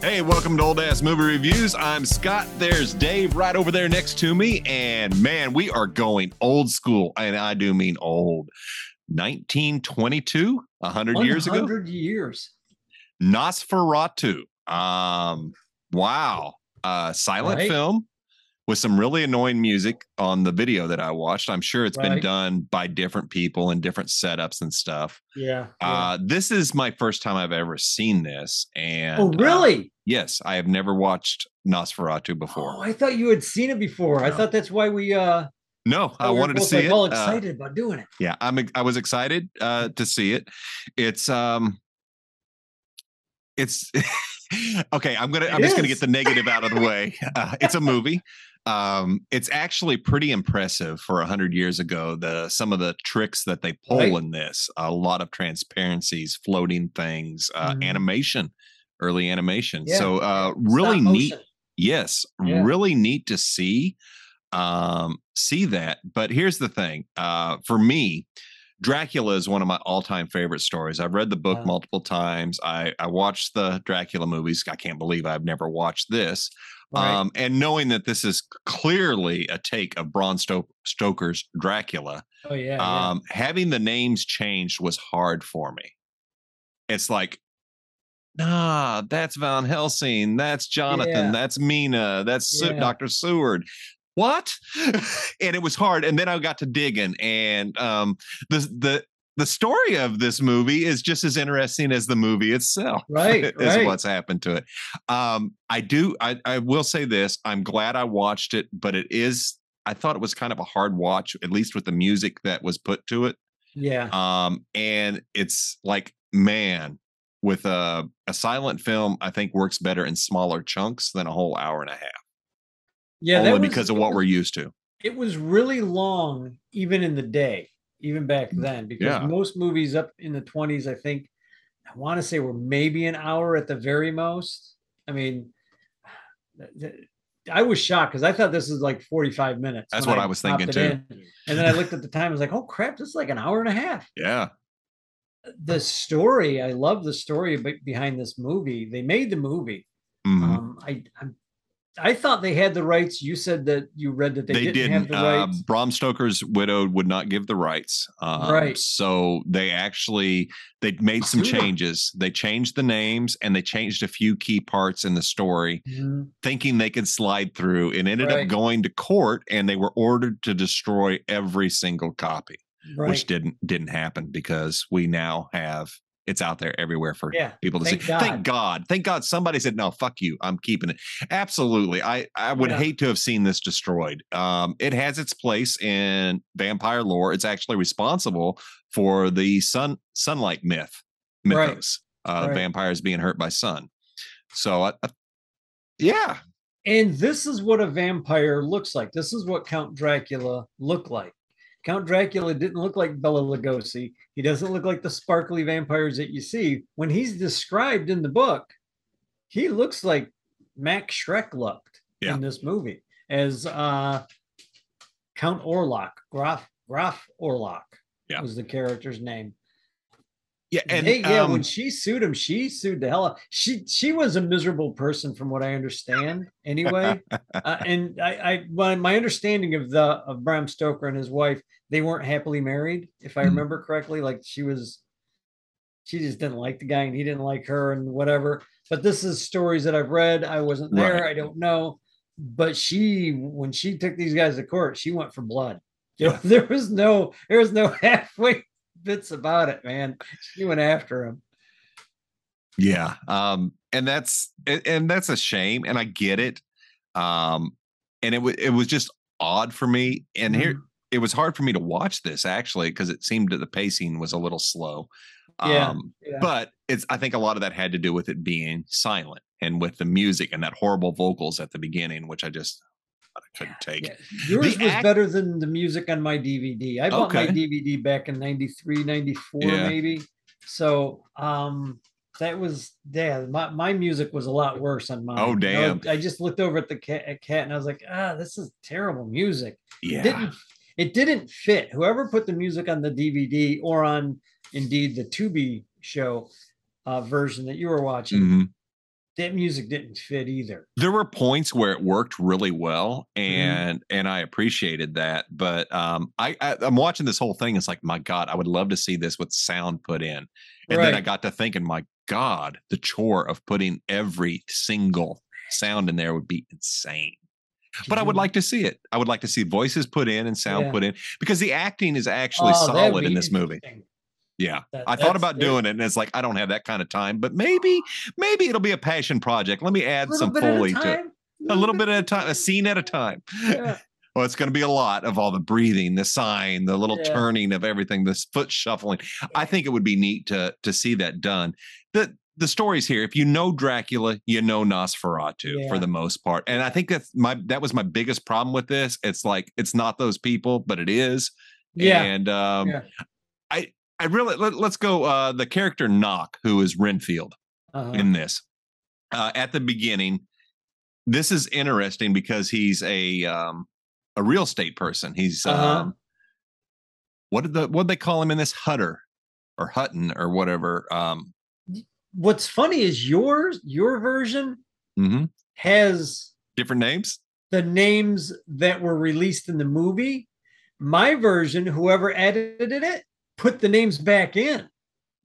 Hey, welcome to Old Ass Movie Reviews. I'm Scott. There's Dave right over there next to me. And man, we are going old school. And I do mean old. 1922, 100 years ago. 100 years. Nosferatu. Um, wow. Uh, silent Right. film with some really annoying music on the video that I watched. I'm sure it's been done by different people and different setups and stuff. Yeah. yeah. Uh, this is my first time I've ever seen this. And oh, uh, really? yes, I have never watched Nosferatu before. Oh, I thought you had seen it before. I thought that's why we uh no, I wanted to see like, it. all Uh, excited about doing it. yeah, I'm I was excited uh to see it. It's um it's okay, I'm going to I'm It just going to get the negative out of the way. Uh, it's a movie. Um it's actually pretty impressive for 100 years ago the some of the tricks that they pull Right. in this. A lot of transparencies, floating things, uh Mhm. animation, early animation. Yeah, So uh really neat yes Yeah. really neat to see um see that but here's the thing uh for me dracula is one of my all-time favorite stories i've read the book Wow. multiple times i i watched the dracula movies i can't believe i've never watched this Right. um and knowing that this is clearly a take of bram stoker's dracula oh yeah. yeah. um having the names changed was hard for me it's like nah that's van helsing that's jonathan Yeah. that's mina that's Yeah. dr seward what and it was hard and then i got to digging and um the the the story of this movie is just as interesting as the movie itself Right, is right. what's happened to it um i do I, I will say this i'm glad i watched it but it is i thought it was kind of a hard watch at least with the music that was put to it yeah. um and it's like man with a, a silent film i think works better in smaller chunks than a whole hour and a half yeah. only was- because of what we're used to it was really long even in the day even back then because Mm, Yeah. most movies up in the 20s i think i want to say were maybe an hour at the very most i mean i was shocked because i thought this was like 45 minutes That's what I was thinking it in. and then i looked at the time i was like oh crap this is like an hour and a half yeah the story i love the story behind this movie they made the movie Mhm. um i I'm, i thought they had the rights you said that you read that they, they, didn't, have didn't. the Uh, rights Bram Stoker's widow would not give the rights. Um, Right. So they actually they made some changes. They changed the names and they changed a few key parts in the story, Mhm. thinking they could slide through. and ended Right. up going to court, and they were ordered to destroy every single copy, right which didn't didn't happen because we now have it's out there everywhere for Yeah, people to thank see. God. Thank God. Thank God somebody said, no, fuck you. I'm keeping it. Absolutely. I, I would Yeah. hate to have seen this destroyed. Um, it has its place in vampire lore. It's actually responsible for the sun sunlight myth Right. mythos. Uh, Right. vampires being hurt by sun. So yeah. And this is what a vampire looks like. This is what Count Dracula looked like. Count Dracula didn't look like Bela Lugosi. He doesn't look like the sparkly vampires that you see. When he's described in the book, he looks like Max Schreck looked Yeah. in this movie as uh, Count Orlok. Graf Graf Orlok Yeah. was the character's name. Yeah. And They- yeah, um, when she sued him, she sued the hell out. She she was a miserable person, from what I understand. Anyway, uh, and I, I my, my understanding of the of Bram Stoker and his wife, they weren't happily married, if I Mhm. remember correctly. Like she was, she just didn't like the guy, and he didn't like her, and whatever. But this is stories that I've read. I wasn't there. Right. I don't know. But she, when she took these guys to court, she went for blood. There- Yeah. There was no, there was no halfway bits about it, man. She went after him. Yeah. Um, and that's and, and that's a shame, and I get it. Um, and it was it was just odd for me. And here Mhm. it was hard for me to watch this actually because it seemed that the pacing was a little slow. Yeah, Um, yeah. but it's I think a lot of that had to do with it being silent and with the music and that horrible vocals at the beginning, which I just I couldn't take. Yeah, Yours The was act- better than the music on my DVD. I bought my DVD back in 93, 94, Yeah. maybe. So um that was yeah, my, my music was a lot worse on mine. Oh, You know, damn. I just looked over at the cat, at cat and I was like, ah, this is terrible music. Yeah. It didn't it didn't fit. Whoever put the music on the DVD or on indeed the Tubi show uh version that you were watching, Mhm. That music didn't fit either. there were points where it worked really well Mm-hmm. and and i appreciated that but um I, I i'm watching this whole thing it's like my god i would love to see this with sound put in and then i got to thinking my god the chore of putting every single sound in there would be insane but i would like to see it i would like to see voices put in and sound Yeah. put in because the acting is actually Oh, solid in this movie. Yeah That- I thought about doing it, and it's like I don't have that kind of time. But maybe, maybe it'll be a passion project. Let me add some bit foley to it a little bit at a time, a scene at a time. Yeah. Well, it's going to be a lot of all the breathing, the sighing, the little Yeah. turning of everything, this foot shuffling. I think it would be neat to to see that done. The the stories here, if you know Dracula, you know Nosferatu for the most part. And I think that's my that was my biggest problem with this. It's like it's not those people, but it is. Yeah. And um Yeah. I really let, let's go uh the character Knock, who is Renfield Uh-huh. in this. Uh, at the beginning, this is interesting because he's a um, a real estate person. He's Uh-huh. um, what did the what they call him in this Hutter or Hutton or whatever? Um, What's funny is yours, your version mhm. has Different names. the names that were released in the movie. My version, whoever edited it, put the names back in.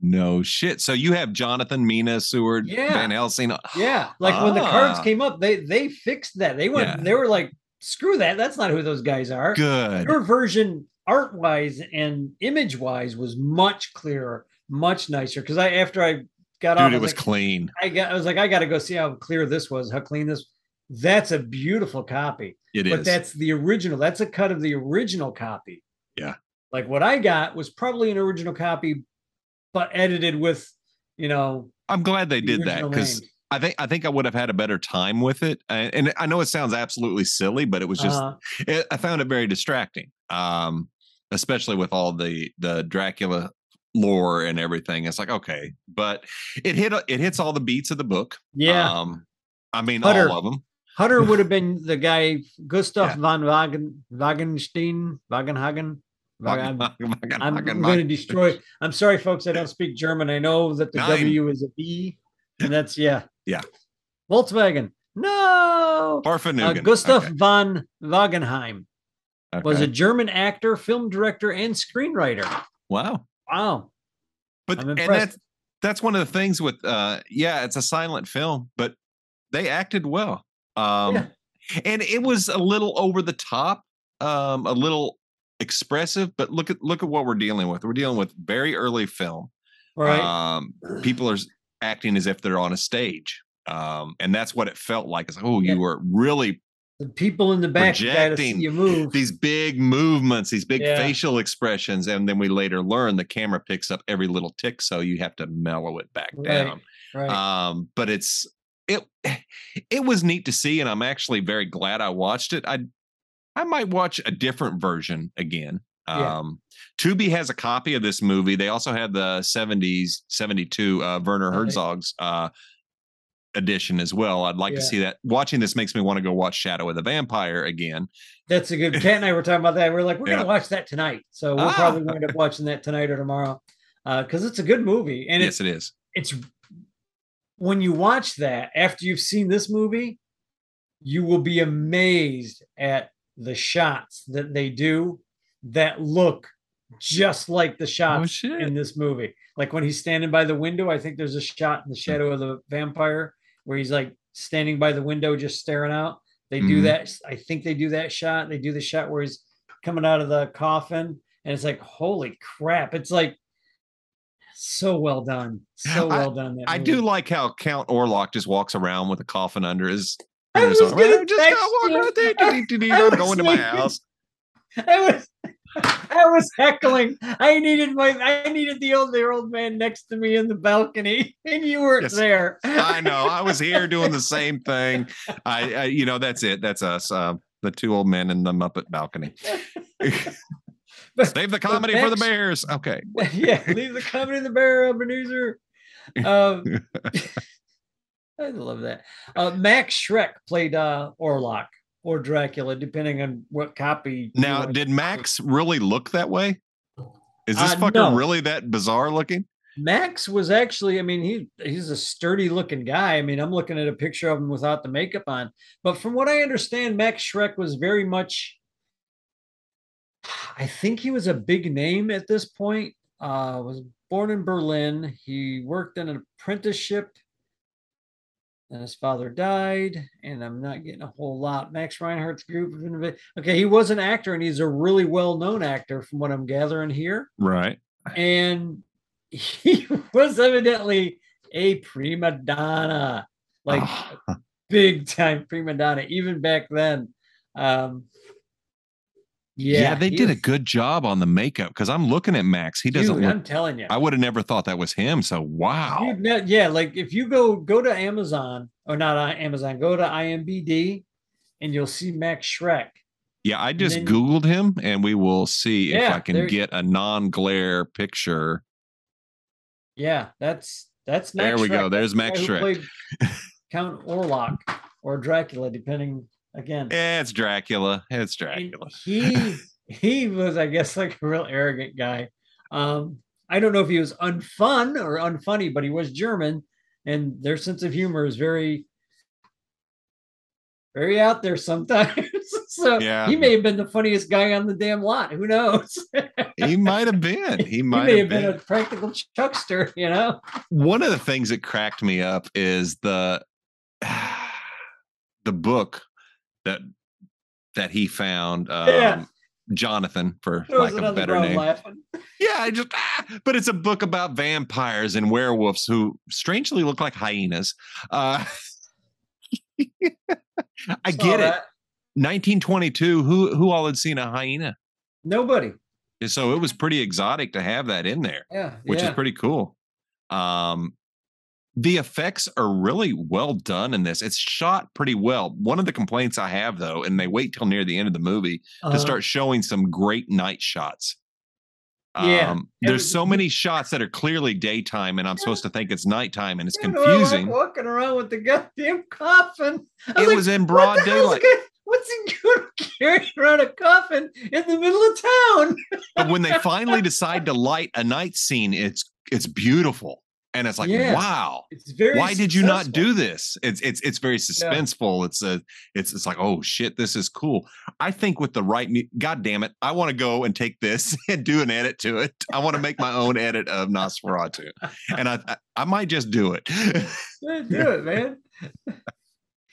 No shit. So you have Jonathan, Mina, Seward, Yeah. Van Helsing. Yeah, like when the cards Ah. came up, they they fixed that. They went, Yeah. they were like, screw that. That's not who those guys are. Good. Your version, art wise and image wise, was much clearer, much nicer. Because I after I got off, Dude, I it was like, clean. I got, I was like, I got to go see how clear this was, how clean this. That's a beautiful copy, It is. but that's the original. That's a cut of the original copy. Yeah. Like what I got was probably an original copy, but edited with, you know, I'm glad they the did that because. I think I think I would have had a better time with it. And, I know it sounds absolutely silly, but it was just Uh-huh. it, I found it very distracting, um, especially with all the the Dracula lore and everything. It's like okay, but it hit it hits all the beats of the book. yeah. um, I mean Hutter. all of them. Hutter would have been the guy Gustav Yeah. von Wagen Wagenstein Wagenhagen. I'm, I'm going to destroy. I'm sorry, folks. I don't speak German. I know that the Nine. W is a B, and that's yeah. Yeah. Volkswagen. No. Uh, Gustav Okay, von Wagenheim was a. German actor, film director, and screenwriter. wow. Wow. But and that's that's one of the things with uh yeah, it's a silent film, but they acted well. Um Yeah. and it was a little over the top, um, a little expressive, but look at look at what we're dealing with. We're dealing with very early film. Right. Um people are acting as if they're on a stage. Um, and that's what it felt like. It's like, oh, Yeah. you were really the people in the back got to see projecting you move. these big movements, these big Yeah. facial expressions, and then we later learn the camera picks up every little tick, so you have to mellow it back Right. down. right. Um, but it's it it was neat to see, and I'm actually very glad I watched it. I I might watch a different version again. Yeah. Um, Tubi has a copy of this movie. They also had the 70s 72 uh, Werner Herzog's uh, edition as well. I'd like to see that. Watching this makes me want to go watch Shadow of the Vampire again. That's a good. Kat and I were talking about that. We're like, we're Yeah. gonna watch that tonight. So we'll Ah. probably wind up watching that tonight or tomorrow, because it's a good movie, and yes, it is. it's when you watch that after you've seen this movie, you will be amazed at the shots that they do that look just like the shots Oh in this movie. Like when he's standing by the window, I think there's a shot in the shadow of the vampire where he's like standing by the window just staring out. They do Mhm. that. I think they do that shot. They do the shot where he's coming out of the coffin, and it's like, holy crap! It's like so well done, so I- well done. that I movie. do like how Count Orlok just walks around with a coffin under his. I was gonna "Well, just walk around there, I'm going to my house. I was I was heckling. I needed my I needed the old the old man next to me in the balcony, and you weren't Yes. there. I know. I was here doing the same thing. I, I you know, that's it. That's us. Uh, the two old men in the Muppet balcony. But- Save the comedy for the Bears. Okay. yeah, leave the comedy in the bear, Ebenezer. Um, I love that. Uh, Max Schreck played uh, Orlok or Dracula, depending on what copy. Now, did Max really look that way? Is this Uh, fucker no. really that bizarre looking? Max was actually, I mean, he he's a sturdy looking guy. I mean, I'm looking at a picture of him without the makeup on. But from what I understand, Max Schreck was very much I think he was a big name at this point. Uh was born in Berlin. He worked in an apprenticeship and his father died, and I'm not getting a whole lot. Max Reinhardt's group of. Okay, he was an actor, and he's a really well-known actor, from what I'm gathering here. Right. And he was evidently a prima donna, like Oh, big time prima donna, even back then. Um, yeah, yeah, they he did a good job on the makeup because I'm looking at Max. He doesn't Dude, look. I'm telling you. I would have never thought that was him. So wow. Ne- yeah, like if you go go to Amazon or not on Amazon, go to IMBD, and you'll see Max Schreck. Yeah, I just then- Googled him and we will see if I can there- get a non glare picture. Yeah, that's that's Max There we go. There's Max played Count Orlok or Dracula, depending again. It's Dracula. It's Dracula. he he was, I guess, like a real arrogant guy. Um, I don't know if he was unfun or unfunny, but he was German, and their sense of humor is very, very out there sometimes. so Yeah. he may have been the funniest guy on the damn lot. Who knows? He might have been. He he might have have been, been. a practical chuckster, you know. One of the things that cracked me up is the the book that that he found. Um, Yeah. Jonathan, for lack of a better name. laughing. Yeah, I just, ah, but it's a book about vampires and werewolves who strangely look like hyenas. Uh, I Saw get it. 1922. Who who all had seen a hyena? Nobody. So it was pretty exotic to have that in there, Yeah. which yeah. is pretty cool. Um, the effects are really well done in this. It's shot pretty well. One of the complaints I have though, and they wait till near the end of the movie to Uh-huh. start showing some great night shots. Yeah. Um, there's it- so many shots that are clearly daytime, and I'm supposed to think it's nighttime, and it's Yeah, no, I like confusing. walking around with the goddamn coffin. I It like, was in broad daylight. good- What's he doing carrying around a coffin in the middle of town? But when they finally decide to light a night scene, it's it's beautiful, and it's like, Yeah. wow, It's very. why did you not do this? It's it's it's very suspenseful. It's a it's it's like, oh shit, this is cool. I think with the right, mu- god damn it, I want to go and take this and do an edit to it. I want to make my own edit of Nosferatu, and I I, I might just do it. Yeah, do it, man.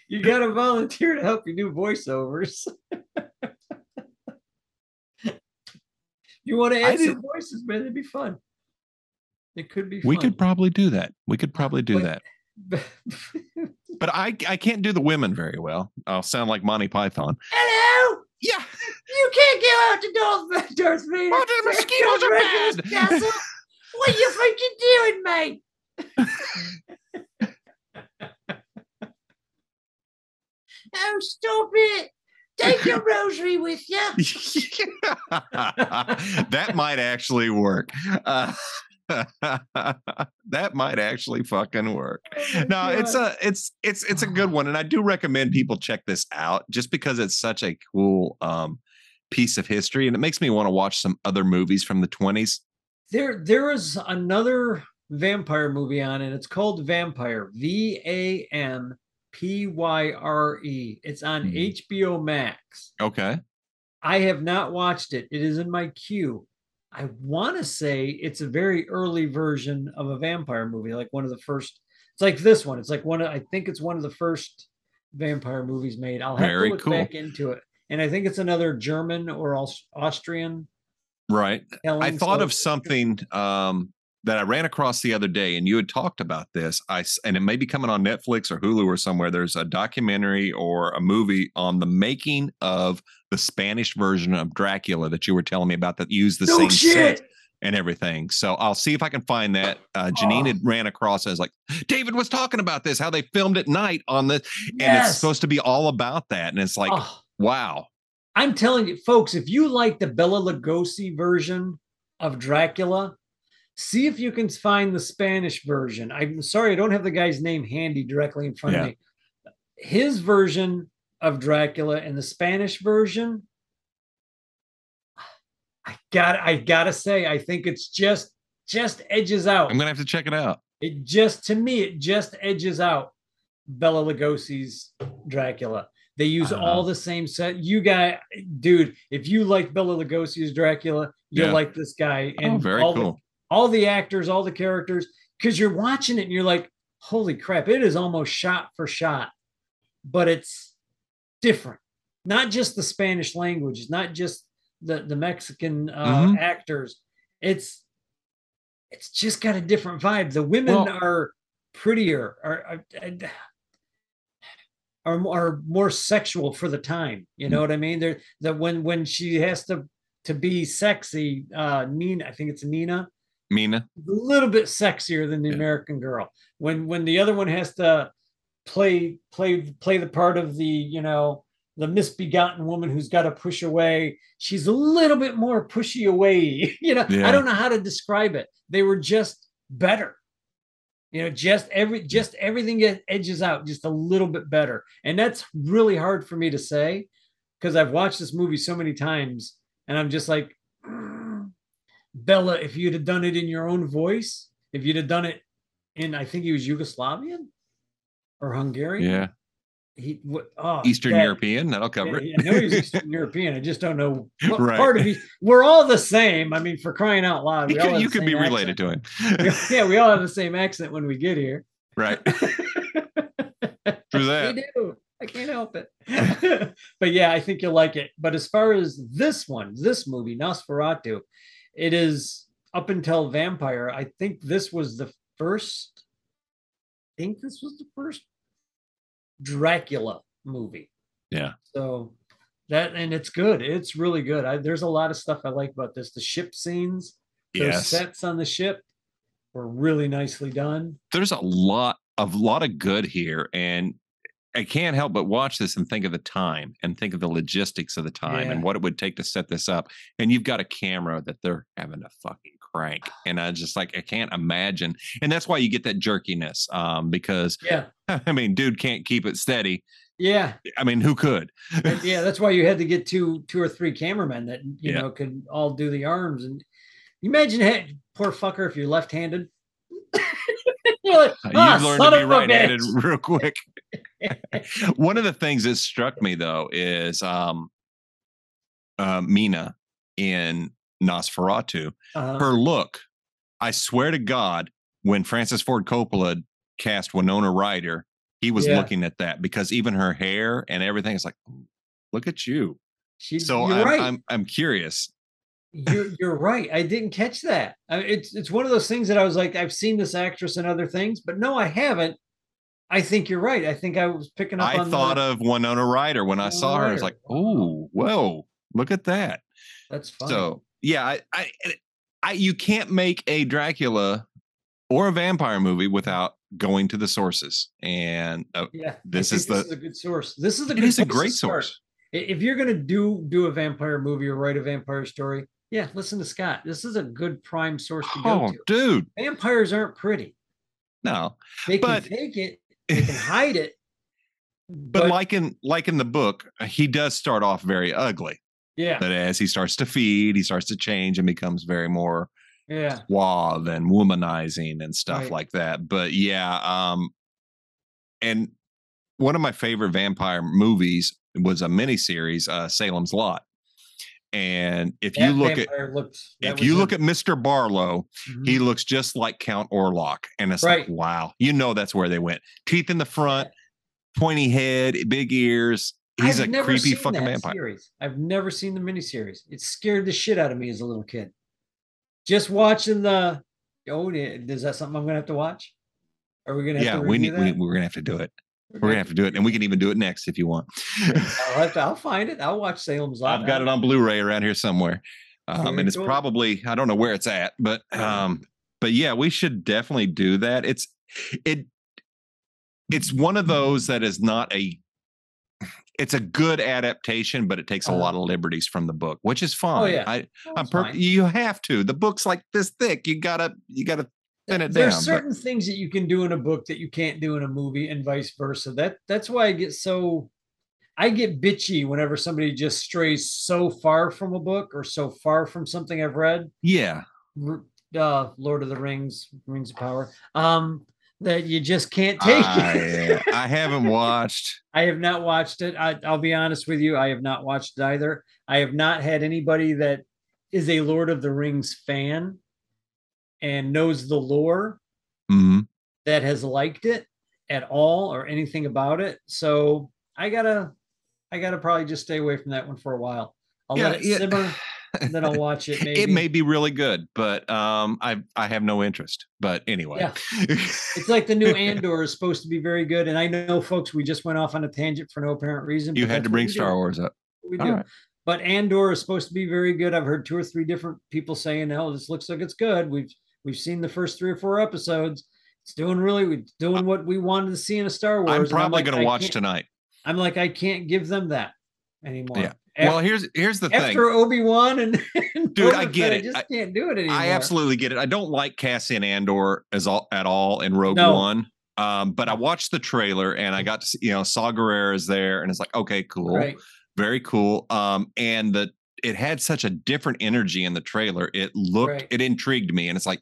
You got to volunteer to help you do voiceovers. you want to add some voices, man? It'd be fun. It could be. we could probably do that. We could probably do Wait. that. But I I can't do the women very well. I'll sound like Monty Python. Hello. Yeah. You can't go out to Darth, Darth Vader. Oh, the mosquitoes are Dracula's bad. castle. What do you think you're doing, mate? oh, stop it. Take your rosary with you. that might actually work. Uh, that might actually fucking work. No, it's a it's it's it's a good one, and I do recommend people check this out just because it's such a cool um piece of history, and it makes me want to watch some other movies from the twenties. There, there is another vampire movie on and It's called Vampire. V A M P Y R E. It's on Hmm. HBO Max. Okay, I have not watched it. It is in my queue. I want to say it's a very early version of a vampire movie, like one of the first. It's like this one. It's like one of. I think it's one of the first vampire movies made. I'll have Very to look cool. back into it. And I think it's another German or Austrian. right. I thought of something um, that I ran across the other day, and you had talked about this. I and it may be coming on Netflix or Hulu or somewhere. There's a documentary or a movie on the making of the Spanish version of Dracula that you were telling me about that used the No same shit. set and everything. So I'll see if I can find that. Uh, Janine Oh. had ran across. I was like, David was talking about this, how they filmed at night on the, and it's supposed to be all about that. And it's like, Oh. wow. I'm telling you, folks, if you like the Bela Lugosi version of Dracula, see if you can find the Spanish version. I'm sorry, I don't have the guy's name handy directly in front Yeah. of me. His version of Dracula and the Spanish version, I got I gotta say, I think it's just just edges out. I'm gonna have to check it out. It just to me, it just edges out Bela Lugosi's Dracula. They use Uh-huh. all the same set. You guy, dude, if you like Bela Lugosi's Dracula, you'll Yeah. like this guy. oh, very all cool. All the actors, all the characters, because you're watching it and you're like, holy crap, it is almost shot for shot, but it's different. Not just the Spanish language, not just the, the Mexican uh, Mhm. actors. It's it's just got a different vibe. The women Well- are prettier, are, are are more, are more sexual for the time. You know what I mean? They're that when when she has to to be sexy, uh Nina, I think it's Nina, Mina. a little bit sexier than the Yeah. American girl. When when the other one has to play play play the part of the you know the misbegotten woman who's got to push away, she's a little bit more pushy away. you know, Yeah. I don't know how to describe it. They were just better. You know, just every just everything edges out just a little bit better, and that's really hard for me to say because I've watched this movie so many times, and I'm just like, "Mm, Bela, if you'd have done it in your own voice, if you'd have done it in, I think he was Yugoslavian or Hungarian. Yeah. He, what, oh, Eastern that- European. That'll cover it. I know he's Eastern European. I just don't know what Right. part of he. We're all the same. I mean, for crying out loud, You could, you could be related accent. to him. yeah, we all have the same accent when we get here. right. True that. We do. I can't help it. but yeah, I think you'll like it. But as far as this one, this movie, Nosferatu, it is up until Vampire. I think this was the first. I think this was the first Dracula movie. Yeah. So that and it's good. It's really good. I, there's a lot of stuff I like about this. The ship scenes, those Yes. sets on the ship were really nicely done. There's a lot of lot of good here, and I can't help but watch this and think of the time and think of the logistics of the time and what it would take to set this up. And you've got a camera that they're having to fucking crank, and I just like I can't imagine. And that's why you get that jerkiness, um, because Yeah. I mean, dude can't keep it steady. Yeah. I mean, who could? And yeah, that's why you had to get two, two or three cameramen that you Yeah. know could all do the arms. And you imagine, hey, poor fucker, if you're left-handed. You're like, Uh, "Ah, You've learned to be right-handed bitch." real quick. One of the things that struck me though is um, uh, Mina in Nosferatu. Uh-huh. Her look, I swear to God, when Francis Ford Coppola cast Winona Ryder, he was Yeah. looking at that because even her hair and everything is like, look at you. She's, So I'm, right. I'm I'm curious. You're you're right. I didn't catch that. I, it's it's one of those things that I was like, I've seen this actress in other things, but no, I haven't. I think you're right. I think I was picking up on the I thought the, of Winona Ryder when I Winona saw her. I was like, oh, whoa, look at that. that's fine. So yeah, I, I, I, you can't make a Dracula or a vampire movie without going to the sources. And uh, yeah, this is the- this is a good source. This is a it good is a great source. If you're gonna do do a vampire movie or write a vampire story, yeah, listen to Scott. This is a good prime source to go Oh, to. dude, Vampires aren't pretty. no. They can But- fake it. They can hide it. But, like in like in the book, he does start off very ugly. yeah, But as he starts to feed, he starts to change and becomes very more yeah, suave and womanizing and stuff Right. like that. But yeah, um, and one of my favorite vampire movies was a miniseries, uh, Salem's Lot. And if you look at if you a- look at Mr. Barlow, Mhm. he looks just like Count Orlok. And it's Right. like, wow, you know that's where they went. Teeth in the front, pointy head, big ears. He's I've a creepy fucking vampire. Series. I've never seen the miniseries. It scared the shit out of me as a little kid. Just watching the. Oh, is that something I'm gonna have to watch? Are we gonna have Yeah, to we need we, we're gonna have to do it. We're gonna have to do it, and we can even do it next if you want. I'll to. I'll find it. I'll watch Salem's Lot. I've got it on Blu-ray around here somewhere, um, and it's cool. probably I don't know where it's at, but um, but yeah, we should definitely do that. It's it it's one of those that is not a it's a good adaptation, but it takes a Uh-huh. lot of liberties from the book, which is fine. yeah. I, Oh, I'm per- fine. you have to. The book's like this thick. You gotta you gotta thin it There's down. but- certain things that you can do in a book that you can't do in a movie, and vice versa. That that's why I get so I get bitchy whenever somebody just strays so far from a book or so far from something I've read. yeah, uh, Lord of the Rings, Rings of Power, um, that you just can't take. I, I haven't watched. I have not watched it. I, I'll be honest with you, I have not watched it either. I have not had anybody that is a Lord of the Rings fan and knows the lore Mhm. that has liked it at all or anything about it. So I gotta, I gotta probably just stay away from that one for a while. I'll Yeah, let it yeah. simmer, and then I'll watch it. Maybe It may be really good, but um, I I have no interest. But anyway, Yeah. It's like the new Andor is supposed to be very good, and I know, folks, we just went off on a tangent for no apparent reason. you had to bring Star do. Wars up. We All do. right. But Andor is supposed to be very good. I've heard two or three different people saying, "Oh, this looks like it's good." We've we've seen the first three or four episodes. It's doing really, it's doing what we wanted to see in a Star Wars. I'm probably like, going to watch tonight. I'm like, I can't give them that anymore. Yeah. Af- Well, here's here's the thing. after Obi Wan and, and Dude, I get Fett, it. I just I- can't do it anymore. I absolutely get it. I don't like Cassian Andor as all at all in Rogue No. One. Um, but I watched the trailer and I got to see, you know, Saw Gerrera is there, and it's like, okay, cool, right. very cool. Um, and the it had such a different energy in the trailer. It looked, Right. it intrigued me, and it's like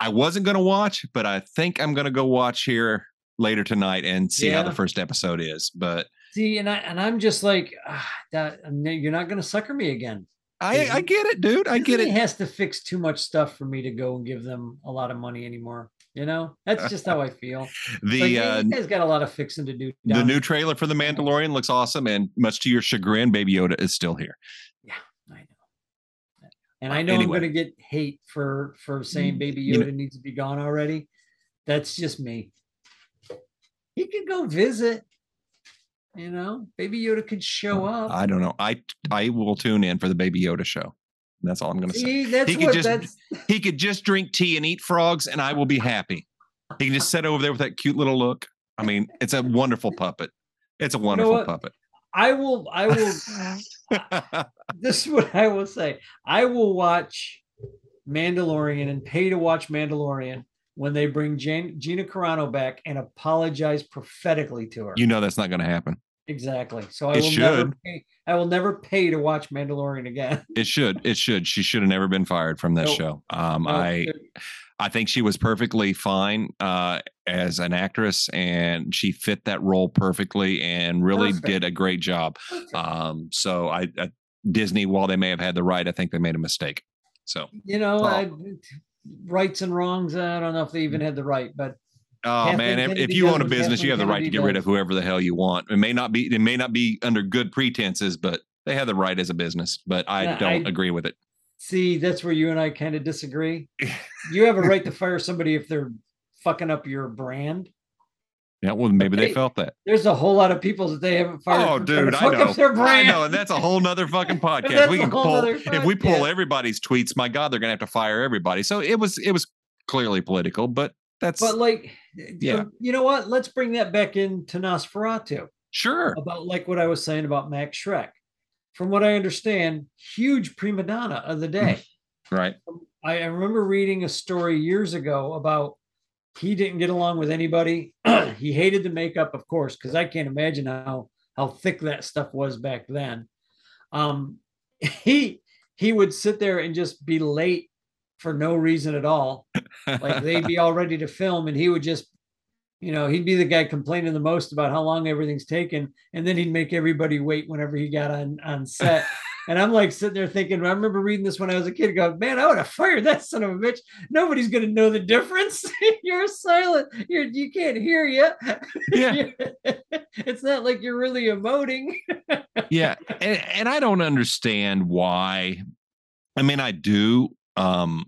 I wasn't gonna watch, but I think I'm gonna go watch here later tonight and see how the first episode is. But See, and I and I'm just like, ah, that you're not going to sucker me again. I, I get it, dude. I get Disney it. has to fix too much stuff for me to go and give them a lot of money anymore. You know, that's just how I feel. The like, uh, hey, you guys got a lot of fixing to do. the new trailer for the Mandalorian looks awesome, and much to your chagrin, Baby Yoda is still here. Know. And I Uh, know anyway. I'm going to get hate for for saying Baby You Yoda know- needs to be gone already. That's just me. He could go visit. You know, Baby Yoda could show up. I don't know. I I will tune in for the Baby Yoda show. That's all I'm going to say. That's He could what just- that's. He could just drink tea and eat frogs, and I will be happy. He can just sit over there with that cute little look. I mean, it's a wonderful puppet. It's a wonderful what? puppet. I will. I will. this is what I will say. I will watch Mandalorian and pay to watch Mandalorian when they bring Jan- Gina Carano back and apologize prophetically to her. you know that's not going to happen. exactly. So I It will never should. pay, I will never pay to watch Mandalorian again. It should. It should. She should have never been fired from that Nope. show. Um, No, I I think she was perfectly fine uh, as an actress, and she fit that role perfectly, and really Perfect. did a great job. Um, so I, I Disney, while they may have had the right, I think they made a mistake. So you know, Well- I, rights and wrongs. I don't know if they even had the right, but Oh Kathleen man, if, if you own a what business, you have the right to Kennedy get rid of whoever the hell you want. It may not be it may not be under good pretenses, but they have the right as a business. But I Yeah, don't I- agree with it. See, that's where you and I kind of disagree. You have a right to fire somebody if they're fucking up your brand. Yeah, well, maybe they Hey, felt that. There's a whole lot of people that they haven't fired. Oh, for trying to dude, I fuck up know. Their I know, and that's a whole nother fucking podcast. We can pull if we pull everybody's tweets. My God, they're gonna have to fire everybody. So it was it was clearly political, but that's But like, Yeah. you know what? Let's bring that back into Nosferatu sure. about like what I was saying about Max Schreck. From what I understand, huge prima donna of the day. Right. I, I remember reading a story years ago about he didn't get along with anybody. he hated the makeup, of course, because I can't imagine how how thick that stuff was back then. Um, he he would sit there and just be late for no reason at all. Like they'd be all ready to film, and he would just, you know, he'd be the guy complaining the most about how long everything's taken, and then he'd make everybody wait whenever he got on on set. And I'm like sitting there thinking, I remember reading this when I was a kid, going, man, I would have fired that son of a bitch. Nobody's gonna know the difference. you're silent. You're you can't hear you. yeah. it's not like you're really emoting. yeah and, and i don't understand why i mean i do um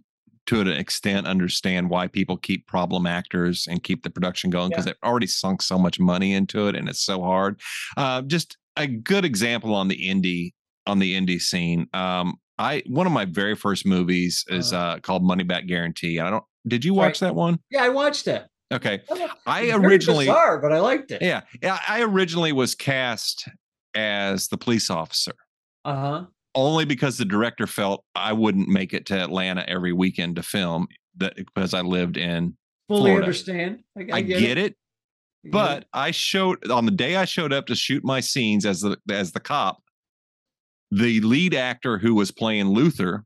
to an extent understand why people keep problem actors and keep the production going because they've already sunk so much money into it and it's so hard uh just a good example on the indie on the indie scene um i one of my very first movies is Uh-huh. uh called money back guarantee i don't did you watch Right. that one yeah, I watched it. okay i originally bizarre, but I liked it. yeah yeah i originally was cast as the police officer Uh-huh. Only because the director felt I wouldn't make it to Atlanta every weekend to film that because I lived in Fully Florida. understand. I, I, get, it, I get but I showed on the day I showed up to shoot my scenes as the as the cop, the lead actor who was playing Luther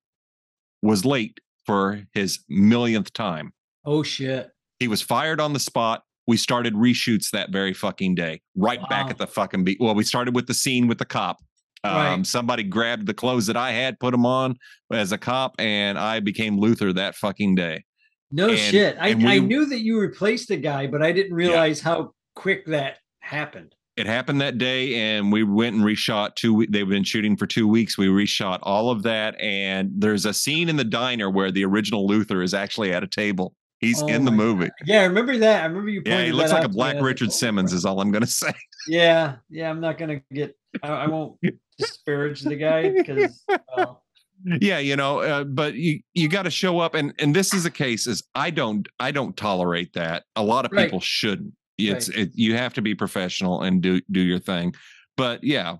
was late for his millionth time. Oh shit. He was fired on the spot. We started reshoots that very fucking day, right back at the fucking beat. Well, we started with the scene with the cop. Um, Somebody grabbed the clothes that I had, put them on as a cop, and I became Luther that fucking day. No And- shit. I, we- I knew that you replaced the guy, but I didn't realize how quick that happened. It happened that day, and we went and reshot two. They've been shooting for two weeks. We reshot all of that, and there's a scene in the diner where the original Luther is actually at a table. He's Oh in the movie. Yeah, I remember that. I remember you. Yeah, he looks like a to black I was like, Richard "Oh, Simmons. Is all I'm gonna say. Yeah, yeah. I'm not gonna get. I, I won't disparage the guy because. Well, yeah you know uh, but you you got to show up and and this is a case is i don't i don't tolerate that a lot of Right. people shouldn't it's it, you have to be professional and do do your thing but yeah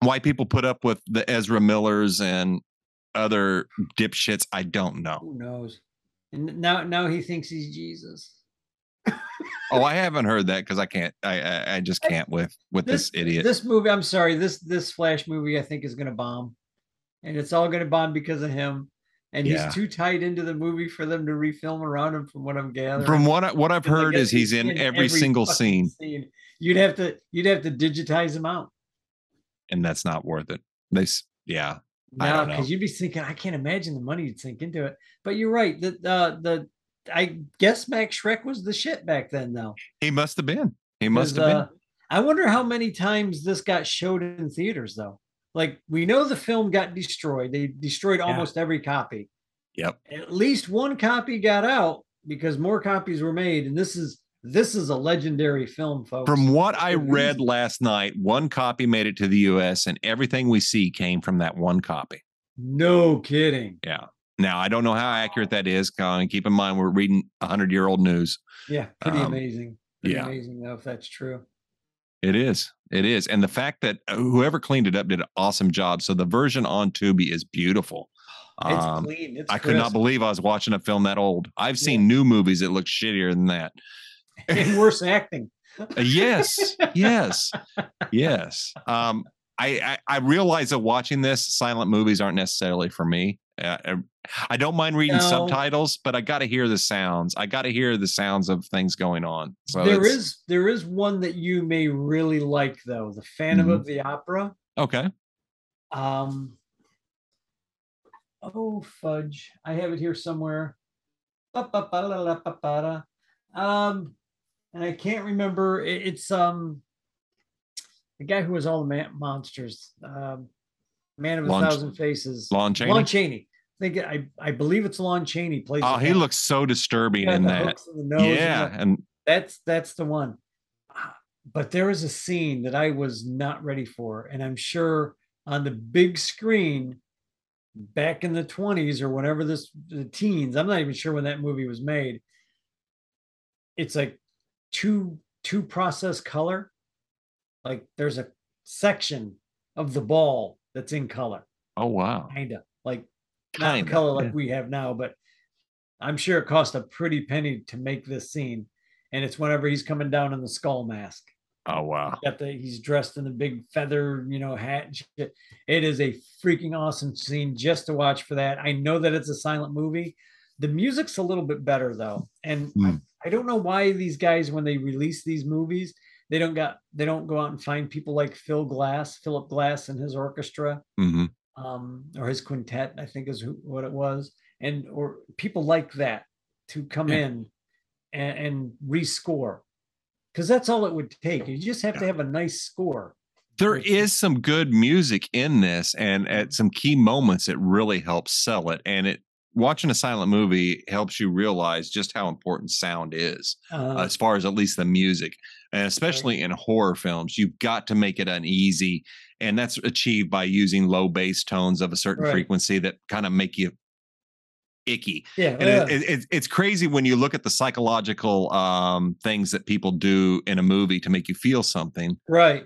why people put up with the ezra millers and other dipshits i don't know who knows? And now, now he thinks he's Jesus. Oh i haven't heard that because i can't I, I i just can't with with this, idiot This movie, I'm sorry. This this Flash movie, I think, is gonna bomb, and it's all gonna bomb because of him. And Yeah. he's too tied into the movie for them to refilm around him, from what I'm gathering. from what I, what i've heard is he's in every, single fucking scene You'd have to you'd have to digitize him out. and that's not worth it they yeah No, because you'd be thinking, I can't imagine the money you'd sink into it. But you're right. The uh, the I guess Max Schreck was the shit back then, though. he must have been he must have been uh, I wonder how many times this got showed in theaters, though. Like we know the film got destroyed. They destroyed Yeah. almost every copy. yep At least one copy got out because more copies were made. And this is this is a legendary film, folks. From what I read last night, one copy made it to the US and everything we see came from that one copy. no kidding. Yeah. Now, I don't know how accurate that is. Uh, keep in mind, we're reading 100 year old news. Yeah, pretty Um, amazing. Pretty yeah. amazing though, if that's true. It is. It is. And the fact that uh, whoever cleaned it up did an awesome job. So the version on Tubi is beautiful. It's Um, clean. It's I could not believe I was watching a film that old. I've Yeah. seen new movies that look shittier than that. and worse acting. Uh, yes yes yes um I, I i realize that watching this silent movies aren't necessarily for me uh, uh, i don't mind reading No. subtitles but i got to hear the sounds i got to hear the sounds of things going on so there is there is one that you may really like though, the Phantom Mhm. of the Opera. okay Um oh fudge. I have it here somewhere. Um and I can't remember it- it's um the guy who was all the man- monsters. Um Man of a Lon- Thousand Faces. lon chaney Lon Chaney. I think I, I believe it's Lon Chaney plays. oh he looks so disturbing Yeah, in that. in the nose and yeah the- and that's that's the one. But there was a scene that i was not ready for and i'm sure on the big screen back in the 20s or whenever this the teens i'm not even sure when that movie was made it's like two two process color. Like there's a section of the ball that's in color. Oh wow. Kind of like not in Kinda, color like yeah. we have now, but I'm sure it cost a pretty penny to make this scene. And it's whenever he's coming down in the skull mask. oh wow Got the he's dressed in the big feather, you know, hat. It is a freaking awesome scene just to watch for that. I know that it's a silent movie. The music's a little bit better though, and I, Hmm. I don't know why these guys when they release these movies they don't got they don't go out and find people like Phil Glass, Philip Glass, and his orchestra hmm um, or his quintet, I think is who, what it was, and or people like that to come Yeah. in and, and rescore, because that's all it would take. You just have to have a nice score. There is some good music in this and at some key moments it really helps sell it. And it watching a silent movie helps you realize just how important sound is Uh, as far as at least the music. And especially in horror films you've got to make it uneasy and that's achieved by using low bass tones of a certain Right. frequency that kind of make you icky yeah, and yeah. it, it, it's- it's crazy when you look at the psychological um, things that people do in a movie to make you feel something right.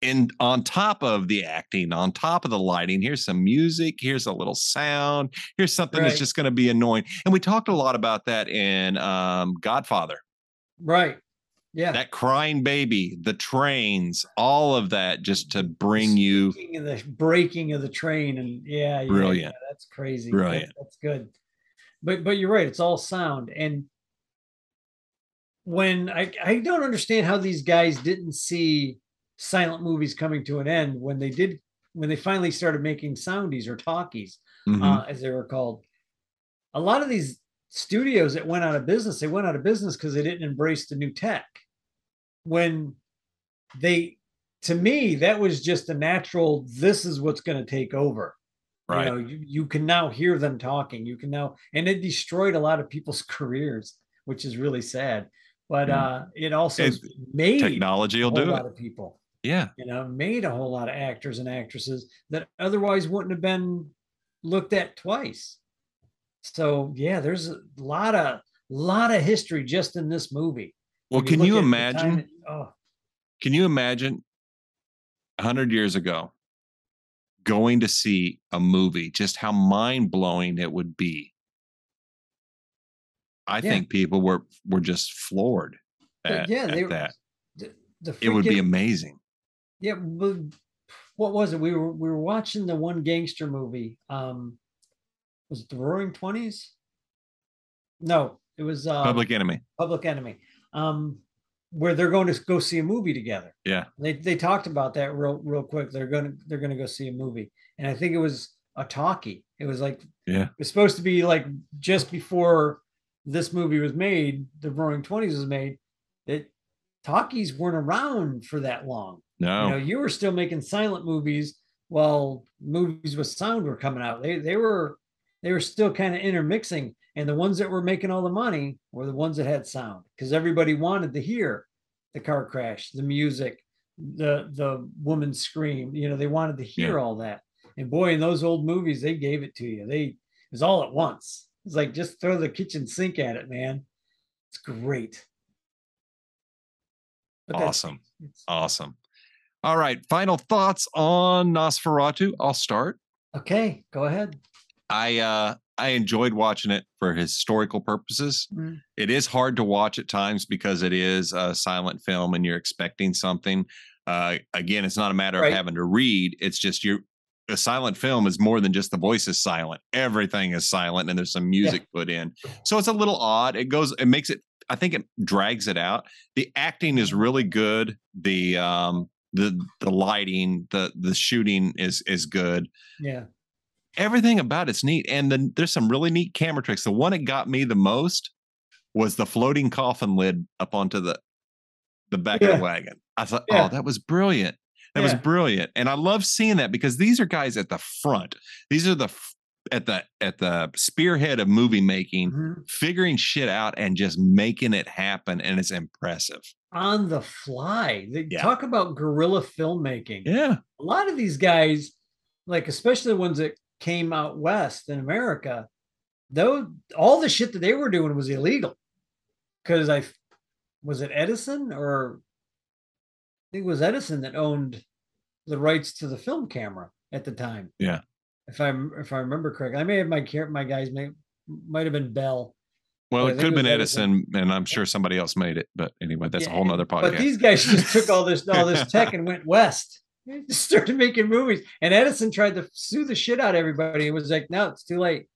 and on top of the acting, on top of the lighting, here's some music, here's a little sound, here's something Right. that's just going to be annoying. And we talked a lot about that in um, Godfather. Right. Yeah. That crying baby, the trains, all of that just to bring you the breaking of the train, and yeah, yeah, Brilliant. yeah, that's crazy. That- that's good. but but you're right. It's all sound. And when I I don't understand how these guys didn't see silent movies coming to an end when they did when they finally started making soundies or talkies, Mhm. uh, as they were called. A lot of these studios that went out of business, they went out of business because they didn't embrace the new tech. When they, to me, that was just a natural. This is what's going to take over. right. You know, you, you can now hear them talking. You can now, and it destroyed a lot of people's careers, which is really sad. But Yeah. uh, it also It- made Technology a will do lot it. of people Yeah. you know, made a whole lot of actors and actresses that otherwise wouldn't have been looked at twice. So yeah, there's a lot of lot of history just in this movie. Well, When can you the time imagine? oh, Can you imagine a hundred years ago going to see a movie, just how mind blowing it would be? I Yeah. think people were were just floored at, yeah, at they were that. the, the It would be amazing. yeah. But what was it? We were we were watching the one gangster movie. Um, was it the Roaring Twenties? No, it was uh, Public Enemy. Public Enemy, um, where they're going to go see a movie together. Yeah. They they talked about that real real quick. They're gonna they're gonna go see a movie, and I think it was a talkie. It was like Yeah. it was supposed to be like just before this movie was made, the Roaring Twenties was made. That talkies weren't around for that long. No. You know, you were still making silent movies while movies with sound were coming out. They they were they were still kind of intermixing, and the ones that were making all the money were the ones that had sound because everybody wanted to hear the car crash, the music, the the woman scream. You know, they wanted to hear all that. And boy, in those old movies, they gave it to you. They it was all at once. It's like just throw the kitchen sink at it, man. It's great. But Awesome. it's- Awesome. All right. Final thoughts on Nosferatu. I'll start. Okay, go ahead. I uh I enjoyed watching it for historical purposes. Mm. It is hard to watch at times because it is a silent film and you're expecting something. Uh again, it's not a matter Right. of having to read. It's just you a silent film is more than just the voice is silent. Everything is silent and there's some music put in. So it's a little odd. It goes it makes it I think it drags it out. The acting is really good. The um the the lighting, the the shooting is is good Yeah. Everything about it's neat. And then there's some really neat camera tricks. The one that got me the most was the floating coffin lid up onto the the back of the wagon. I thought, Yeah. oh, that was brilliant. That was brilliant. And I love seeing that because these are guys at the front. These are the at the at the spearhead of movie making, Mhm. figuring shit out and just making it happen. And it's impressive. On the fly. They Yeah. talk about guerrilla filmmaking. Yeah. A lot of these guys, like especially the ones that came out west in America, though all the shit that they were doing was illegal. Because I was it Edison or I think it was Edison that owned the rights to the film camera at the time. Yeah. If I if I remember correctly, I may have my my guys may might have been Bell. Well, it could have been Edison. Edison, and I'm sure somebody else made it. But anyway, that's a whole nother podcast. But these guys just took all this all this tech and went west. Started making movies. And Edison tried to sue the shit out of everybody. It was like, no, it's too late.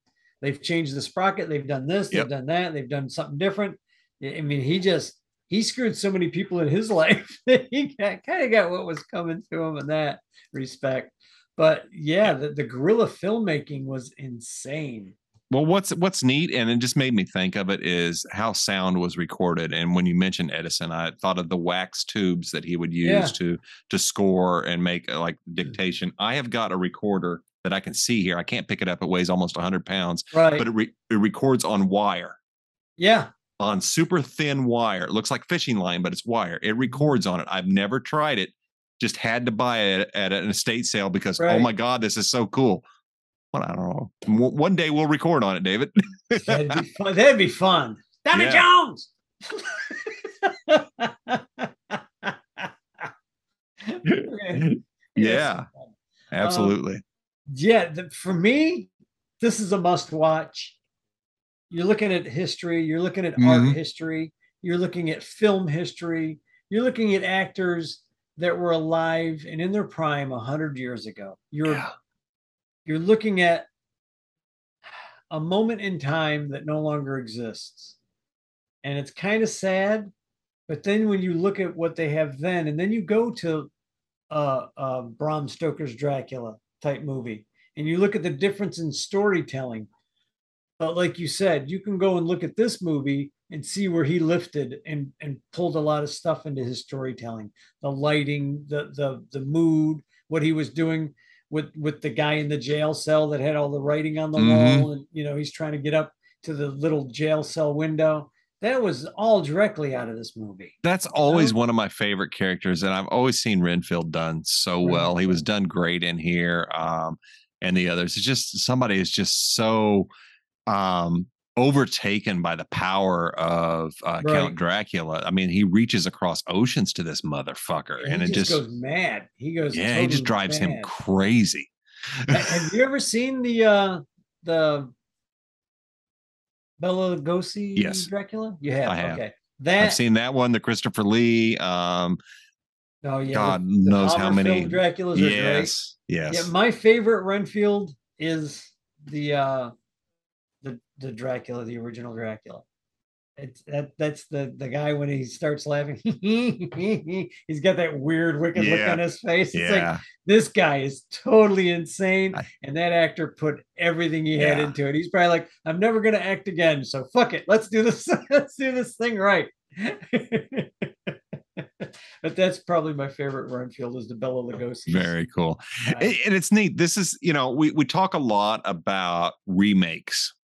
They've changed the sprocket. They've done this. Yep. They've done that. They've done something different. I mean, he just he screwed so many people in his life that he kind of got what was coming to him in that respect. But yeah, the, the guerrilla filmmaking was insane. Well, what's what's neat, and it just made me think of it is how sound was recorded. And when you mentioned Edison, I thought of the wax tubes that he would use Yeah. to to score and make uh, like dictation. I have got a recorder that I can see here. I can't pick it up. It weighs almost 100 pounds, Right. but it, re- it records on wire, yeah. on super thin wire. It looks like fishing line, but it's wire. It records on it. I've never tried it. Just had to buy it at an estate sale because oh my god, this is so cool. Well, I don't know. One day we'll record on it, David. That'd be fun. That'd be fun. Tommy Yeah. Jones. Yeah. Absolutely. Yeah. the- for me, this is a must watch. You're looking at history, you're looking at art Mhm. history, you're looking at film history, you're looking at actors that were alive and in their prime 100 years ago. You're Yeah. You're looking at a moment in time that no longer exists. And it's kind of sad. But then when you look at what they have then, and then you go to uh, uh, Bram Stoker's Dracula type movie, and you look at the difference in storytelling. But like you said, you can go and look at this movie and see where he lifted and and pulled a lot of stuff into his storytelling, the lighting, the the the mood, what he was doing with with the guy in the jail cell that had all the writing on the Mhm. wall, and you know he's trying to get up to the little jail cell window. That was all directly out of this movie. That's always one of my favorite characters, and I've always seen Renfield done so well. He was done great in here, um, and the others. It's just somebody is just so um, overtaken by the power of uh, Right. Count Dracula. I mean, he reaches across oceans to this motherfucker, and he it just, just, goes mad. He goes. yeah, he just totally drives him crazy. Have you ever seen the uh the Bela Lugosi Yes. Dracula? You have. I have. Okay. That I've seen that one, the Christopher Lee. Um, oh yeah. God the- the knows how many. Draculas. Yes, yes. Yeah, my favorite Renfield is the uh the Dracula, the original Dracula. It's that that's the the guy when he starts laughing. he's got that weird wicked look on his face. It's like this guy is totally insane. I- and that actor put everything he had into it. He's probably like, I'm never gonna act again. So fuck it. Let's do this. Let's do this thing right. but that's probably my favorite Renfield is the Bela Lugosi. very cool. Uh, and it's neat this is you know we we talk a lot about remakes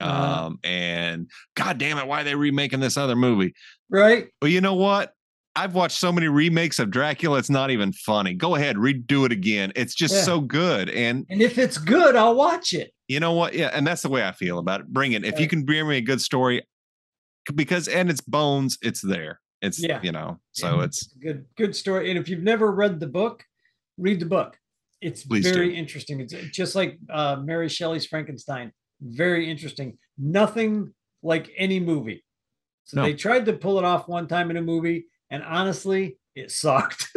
Uh-huh. um and god damn it why are they remaking this other movie right? well you know what i've watched so many remakes of dracula it's not even funny go ahead redo it again it's just Yeah. so good and And if it's good, I'll watch it. you know what yeah and that's the way i feel about it bring it if you can bring me a good story because and it's bones it's there it's Yeah. you know so Yeah. it's Good, good story. And if you've never read the book, read the book. It's very do. interesting. It's just like uh, Mary Shelley's Frankenstein. Very interesting. Nothing like any movie. So No. they tried to pull it off one time in a movie, and honestly, it sucked.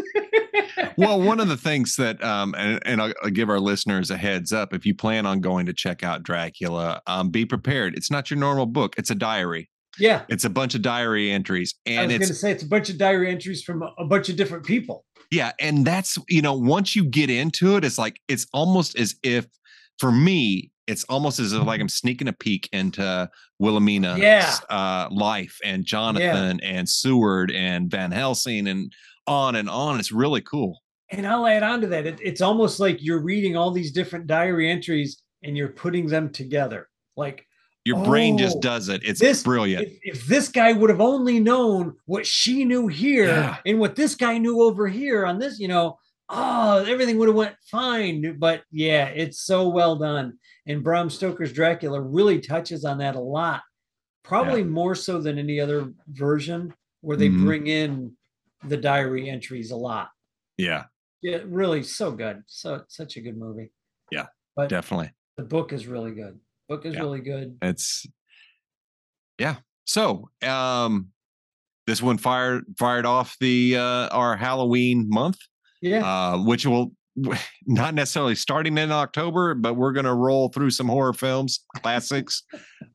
well, one of the things that, um, and, and I'll, I'll give our listeners a heads up if you plan on going to check out Dracula, um, be prepared. It's not your normal book, it's a diary. yeah. It's a bunch of diary entries. And I was going to say it's a bunch of diary entries from a, a bunch of different people. yeah. And that's, you know, once you get into it, it's like, it's almost as if, for me, it's almost as if like I'm sneaking a peek into Wilhelmina's Yeah. uh, life and Jonathan and Seward and Van Helsing and on and on. It's really cool. And I'll add on to that. It, it's almost like you're reading all these different diary entries and you're putting them together. Like, Your brain just Oh, does it. It's this- brilliant. if, if this guy would have only known what she knew here Yeah. and what this guy knew over here on this, you know, oh, everything would have went fine. But yeah, it's so well done. And Bram Stoker's Dracula really touches on that a lot, probably more so than any other version where they Mhm. bring in the diary entries a lot. yeah, Yeah, really so good. So such a good movie. Yeah, But definitely. the book is really good. Book is Yeah. really good. It's yeah. So um this one fired fired off the uh our Halloween month, Yeah. uh, which will not necessarily starting in October, but we're gonna roll through some horror films, classics,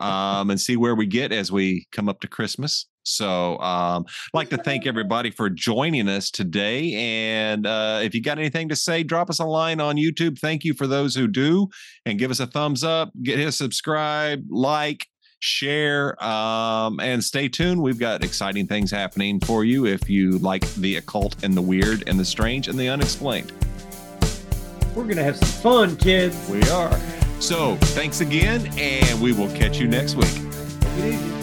um, and see where we get as we come up to Christmas. So um I'd like to thank everybody for joining us today. And uh if you got anything to say, drop us a line on YouTube. Thank you for those who do and give us a thumbs up, get hit subscribe, like, share, um, and stay tuned. We've got exciting things happening for you if you like the occult and the weird and the strange and the unexplained. We're gonna have some fun, kids. We are. So thanks again, and we will catch you next week. Take it easy.